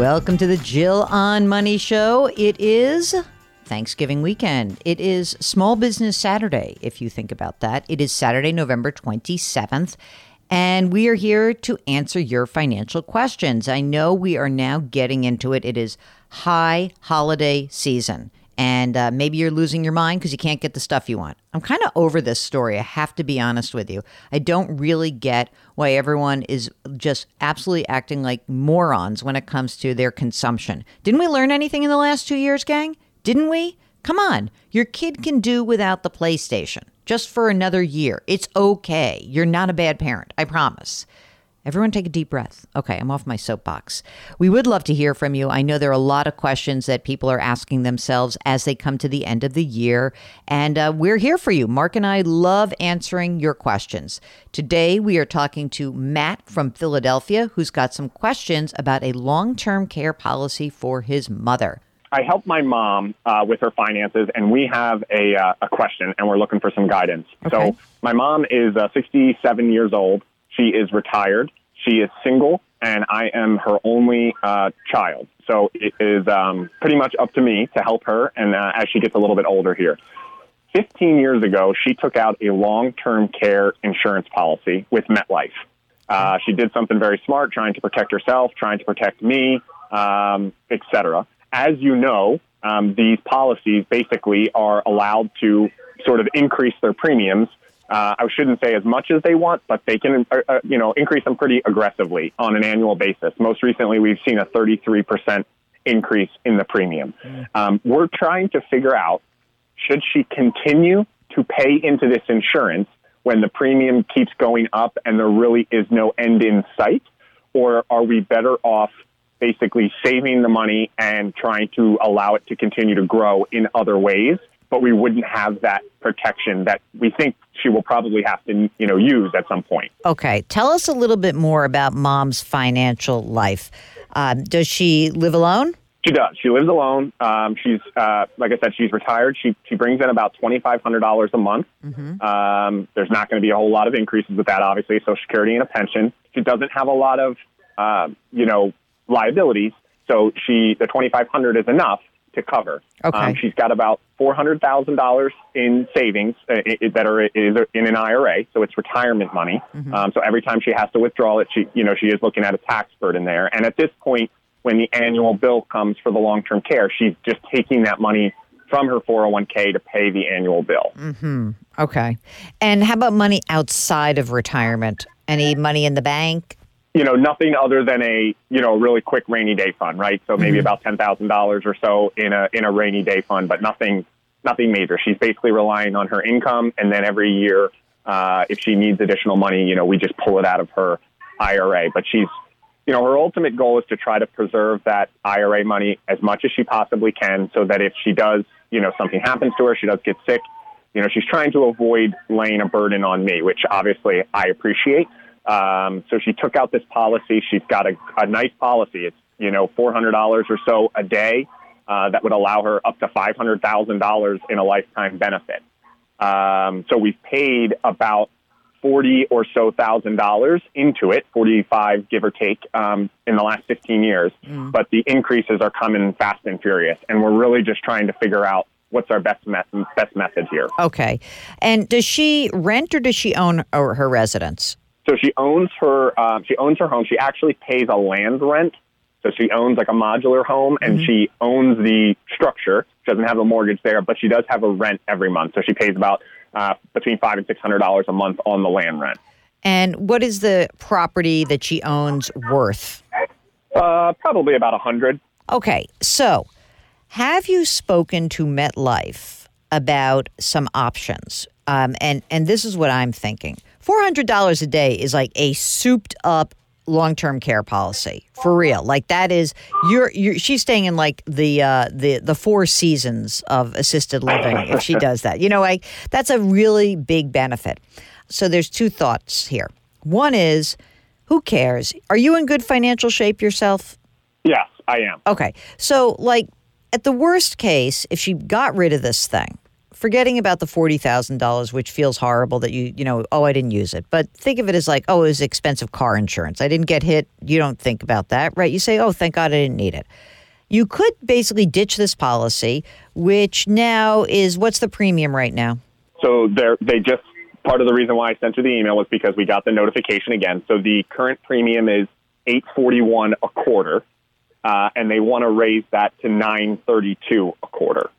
Welcome to the Jill on Money Show. It is Thanksgiving weekend. It is Small Business Saturday, if you think about that. It is Saturday, November 27th. And we are here to answer your financial questions. I know we are now getting into it. It is high holiday season. And uh, maybe you're losing your mind because you can't get the stuff you want. I'm kind of over this story. I have to be honest with you. I don't really get why everyone is just absolutely acting like morons when it comes to their consumption. Didn't we learn anything in the last two years, gang? Didn't we? Come on. Your kid can do without the PlayStation just for another year. It's okay. You're not a bad parent, I promise. Everyone take a deep breath. Okay, I'm off my soapbox. We would love to hear from you. I know there are a lot of questions that people are asking themselves as they come to the end of the year, and uh, we're here for you. Mark and I love answering your questions. Today, we are talking to Matt from Philadelphia, who's got some questions about a long term care policy for his mother. I help my mom uh, with her finances, and we have a, uh, a question, and we're looking for some guidance. Okay. So, my mom is uh, 67 years old. She is retired. She is single, and I am her only uh, child. So, it is um, pretty much up to me to help her, and uh, as she gets a little bit older here. 15 years ago, she took out a long term care insurance policy with MetLife. Uh, she did something very smart, trying to protect herself, trying to protect me, um, et cetera as you know, um, these policies basically are allowed to sort of increase their premiums. Uh, I shouldn't say as much as they want, but they can, uh, uh you know, increase them pretty aggressively on an annual basis. Most recently, we've seen a 33% increase in the premium. Mm. Um, we're trying to figure out should she continue to pay into this insurance when the premium keeps going up and there really is no end in sight, or are we better off basically saving the money and trying to allow it to continue to grow in other ways. But we wouldn't have that protection that we think she will probably have to, you know, use at some point. Okay, tell us a little bit more about mom's financial life. Um, does she live alone? She does. She lives alone. Um, she's uh, like I said, she's retired. She she brings in about twenty five hundred dollars a month. Mm-hmm. Um, there's not going to be a whole lot of increases with that, obviously. Social Security and a pension. She doesn't have a lot of, uh, you know, liabilities. So she, the 2500 is enough to cover. Okay. Um, she's got about $400,000 in savings uh, that are is in an IRA, so it's retirement money. Mm-hmm. Um, so every time she has to withdraw it, she, you know, she is looking at a tax burden there. And at this point, when the annual bill comes for the long-term care, she's just taking that money from her 401k to pay the annual bill. Mm-hmm. Okay. And how about money outside of retirement? Any money in the bank? You know, nothing other than a, you know, really quick rainy day fund, right? So maybe mm-hmm. about $10,000 or so in a, in a rainy day fund, but nothing, nothing major. She's basically relying on her income. And then every year, uh, if she needs additional money, you know, we just pull it out of her IRA. But she's, you know, her ultimate goal is to try to preserve that IRA money as much as she possibly can so that if she does, you know, something happens to her, she does get sick, you know, she's trying to avoid laying a burden on me, which obviously I appreciate. Um, so she took out this policy. She's got a, a nice policy. It's you know four hundred dollars or so a day uh, that would allow her up to five hundred thousand dollars in a lifetime benefit. Um, so we've paid about forty or so thousand dollars into it, forty-five give or take, um, in the last fifteen years. Mm. But the increases are coming fast and furious, and we're really just trying to figure out what's our best me- best method here. Okay, and does she rent or does she own her residence? So she owns her um, she owns her home. She actually pays a land rent. So she owns like a modular home, and mm-hmm. she owns the structure. She doesn't have a mortgage there, but she does have a rent every month. So she pays about uh, between five and six hundred dollars a month on the land rent. And what is the property that she owns worth? Uh, probably about a hundred. Okay, so have you spoken to MetLife about some options? Um, and and this is what I'm thinking. Four hundred dollars a day is like a souped up long-term care policy for real. Like that is you're, you're she's staying in like the uh the the four seasons of assisted living if she does that. You know like that's a really big benefit. So there's two thoughts here. One is who cares? Are you in good financial shape yourself? Yes i am. Okay. So like at the worst case if she got rid of this thing forgetting about the $40,000, which feels horrible that you, you know, oh, I didn't use it. But think of it as like, oh, it was expensive car insurance. I didn't get hit. You don't think about that, right? You say, oh, thank God I didn't need it. You could basically ditch this policy, which now is what's the premium right now? So they they just part of the reason why I sent you the email was because we got the notification again. So the current premium is eight forty one a quarter, uh, and they want to raise that to nine thirty two a quarter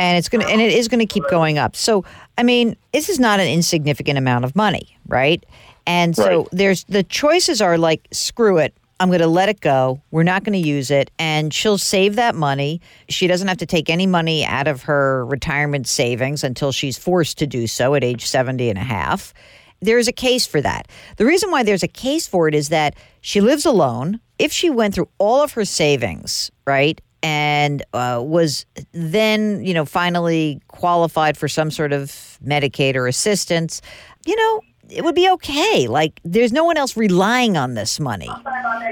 and it's going to and it is going to keep going up. So, I mean, this is not an insignificant amount of money, right? And so right. there's the choices are like screw it. I'm going to let it go. We're not going to use it. And she'll save that money. She doesn't have to take any money out of her retirement savings until she's forced to do so at age 70 and a half. There's a case for that. The reason why there's a case for it is that she lives alone. If she went through all of her savings, right, and uh, was then, you know, finally qualified for some sort of Medicaid or assistance, you know, it would be okay. Like there's no one else relying on this money.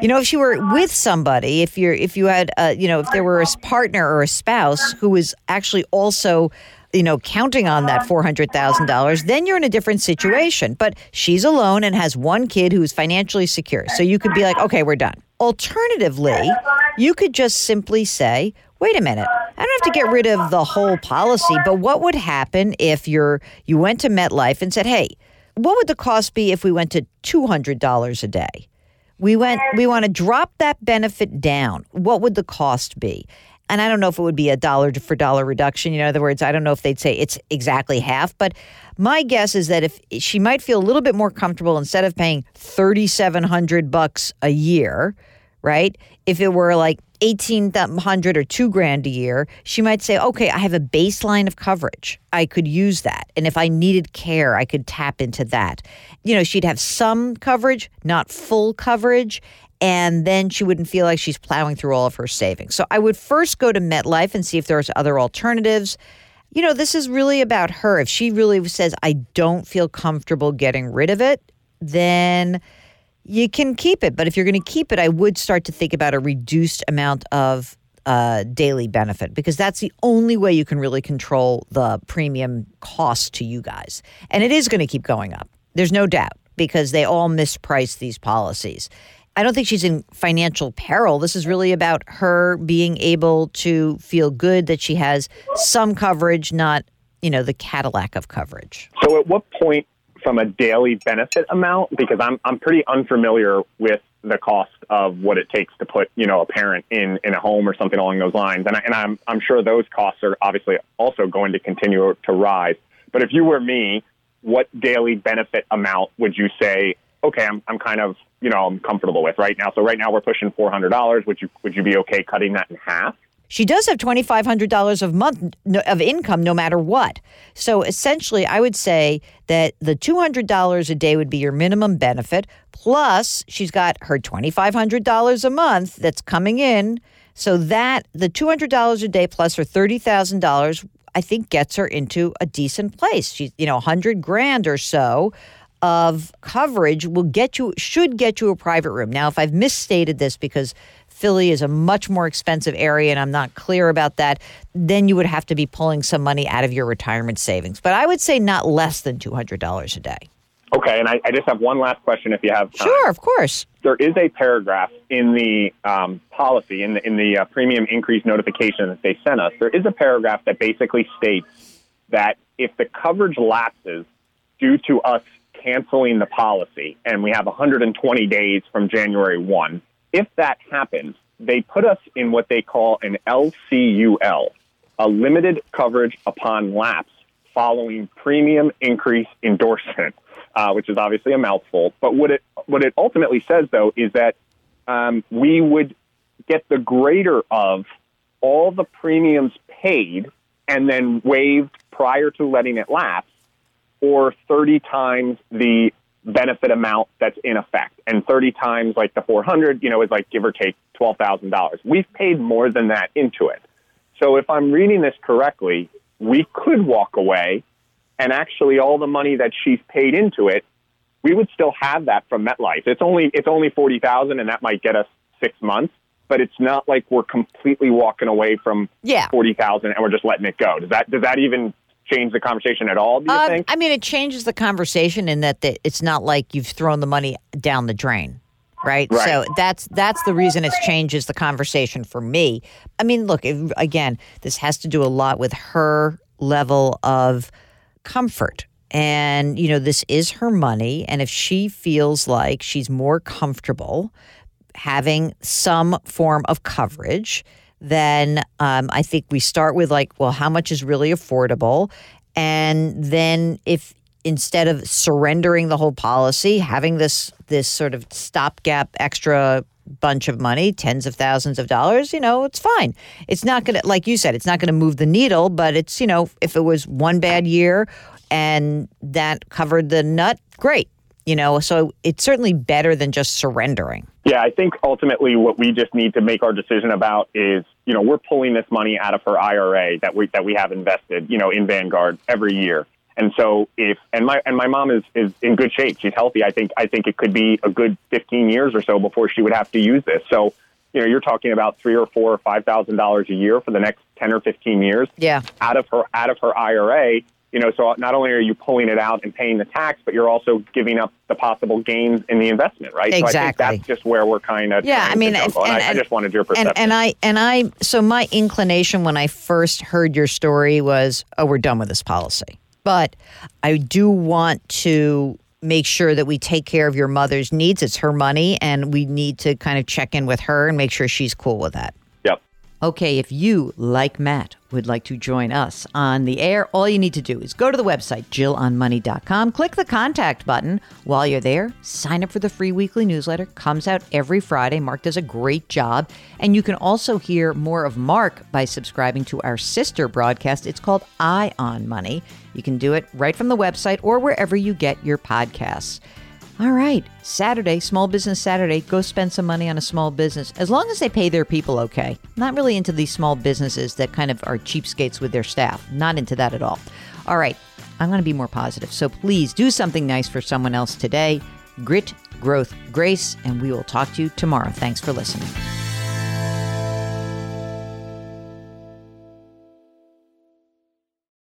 You know, if she were with somebody, if you're, if you had, uh, you know, if there were a partner or a spouse who was actually also you know, counting on that $400,000, then you're in a different situation. But she's alone and has one kid who's financially secure. So you could be like, okay, we're done. Alternatively, you could just simply say, wait a minute, I don't have to get rid of the whole policy, but what would happen if you're you went to MetLife and said, hey, what would the cost be if we went to $200 a day? We went we want to drop that benefit down. What would the cost be? And I don't know if it would be a dollar for dollar reduction. You know, in other words, I don't know if they'd say it's exactly half, but my guess is that if she might feel a little bit more comfortable instead of paying 3700 bucks a year, right? If it were like 1800 or 2 grand a year, she might say, "Okay, I have a baseline of coverage. I could use that. And if I needed care, I could tap into that." You know, she'd have some coverage, not full coverage, and then she wouldn't feel like she's plowing through all of her savings. So I would first go to MetLife and see if there's other alternatives. You know, this is really about her. If she really says, I don't feel comfortable getting rid of it, then you can keep it. But if you're going to keep it, I would start to think about a reduced amount of uh, daily benefit because that's the only way you can really control the premium cost to you guys. And it is going to keep going up. There's no doubt because they all misprice these policies. I don't think she's in financial peril. This is really about her being able to feel good that she has some coverage, not, you know, the Cadillac of coverage. So at what point from a daily benefit amount because I'm I'm pretty unfamiliar with the cost of what it takes to put you know a parent in in a home or something along those lines and I, and I'm I'm sure those costs are obviously also going to continue to rise but if you were me what daily benefit amount would you say okay I'm I'm kind of you know I'm comfortable with right now. So right now we're pushing four hundred dollars. Would you would you be okay cutting that in half? She does have twenty five hundred dollars of month of income, no matter what. So essentially, I would say that the two hundred dollars a day would be your minimum benefit. Plus, she's got her twenty five hundred dollars a month that's coming in. So that the two hundred dollars a day plus her thirty thousand dollars, I think, gets her into a decent place. She's you know a hundred grand or so of coverage will get you should get you a private room. Now, if I've misstated this because Philly is a much more expensive area and I'm not clear about that, then you would have to be pulling some money out of your retirement savings. But I would say not less than $200 a day. Okay, and I, I just have one last question if you have time. Sure, of course. There is a paragraph in the um, policy, in the, in the uh, premium increase notification that they sent us. There is a paragraph that basically states that if the coverage lapses due to us canceling the policy, and we have 120 days from January 1, if that happens, they put us in what they call an LCUL, a limited coverage upon lapse following premium increase endorsement, uh, which is obviously a mouthful. But what it what it ultimately says, though, is that um, we would get the greater of all the premiums paid and then waived prior to letting it lapse, or 30 times the benefit amount that's in effect. And 30 times like the 400, you know, is like give or take $12,000. We've paid more than that into it. So if I'm reading this correctly, we could walk away and actually all the money that she's paid into it, we would still have that from MetLife. It's only it's only 40,000 and that might get us 6 months, but it's not like we're completely walking away from yeah. 40,000 and we're just letting it go. Does that does that even change the conversation at all? Do you Um, think? I mean, it changes the conversation in that the, it's not like you've thrown the money down the drain. Right? Right. so that's that's the reason it changes the conversation for me. I mean, look it, again, this has to do a lot with her level of comfort, and you know, this is her money, and if she feels like she's more comfortable having some form of coverage, then um, I think we start with like, well, how much is really affordable? And then if instead of surrendering the whole policy, having this this sort of stopgap extra bunch of money, tens of thousands of dollars, you know, it's fine. It's not going to, like you said, it's not going to move the needle, but it's, you know, if it was one bad year and that covered the nut, great. You know, so it's certainly better than just surrendering. Yeah, I think ultimately what we just need to make our decision about is, you know, we're pulling this money out of her IRA that we that we have invested, you know, in Vanguard every year. And so if and my and my mom is is in good shape. She's healthy. I think I think it could be a good 15 years or so before she would have to use this. So, you know, you're talking about 3 or 4 or 5,000 dollars a year for the next 10 or 15 years Yeah. out of her out of her IRA. You know, so not only are you pulling it out and paying the tax, but you're also giving up the possible gains in the investment, right? So I Exactly. think that's just where we're kind of Yeah, I mean, to and- and, I, I just wanted your perception. And, and I and I so my inclination when I first heard your story was, oh, we're done with this policy. But I do want to make sure that we take care of your mother's needs. It's her money, and we need to kind of check in with her and make sure she's cool with that. Okay, if you, like Matt, would like to join us on the air, all you need to do is go to the website, jillonmoney.com, click the contact button. While you're there, sign up for the free weekly newsletter. Comes out every Friday. Mark does a great job. And you can also hear more of Mark by subscribing to our sister broadcast. It's called Eye on Money. You can do it right from the website or wherever you get your podcasts. All right, Saturday, Small Business Saturday. Go spend some money on a small business as long as they pay their people okay. Not really into these small businesses that kind of are cheapskates with their staff. Not into that at all. All right, I'm going to be more positive. So please do something nice for someone else today. Grit, growth, grace, and we will talk to you tomorrow. Thanks for listening.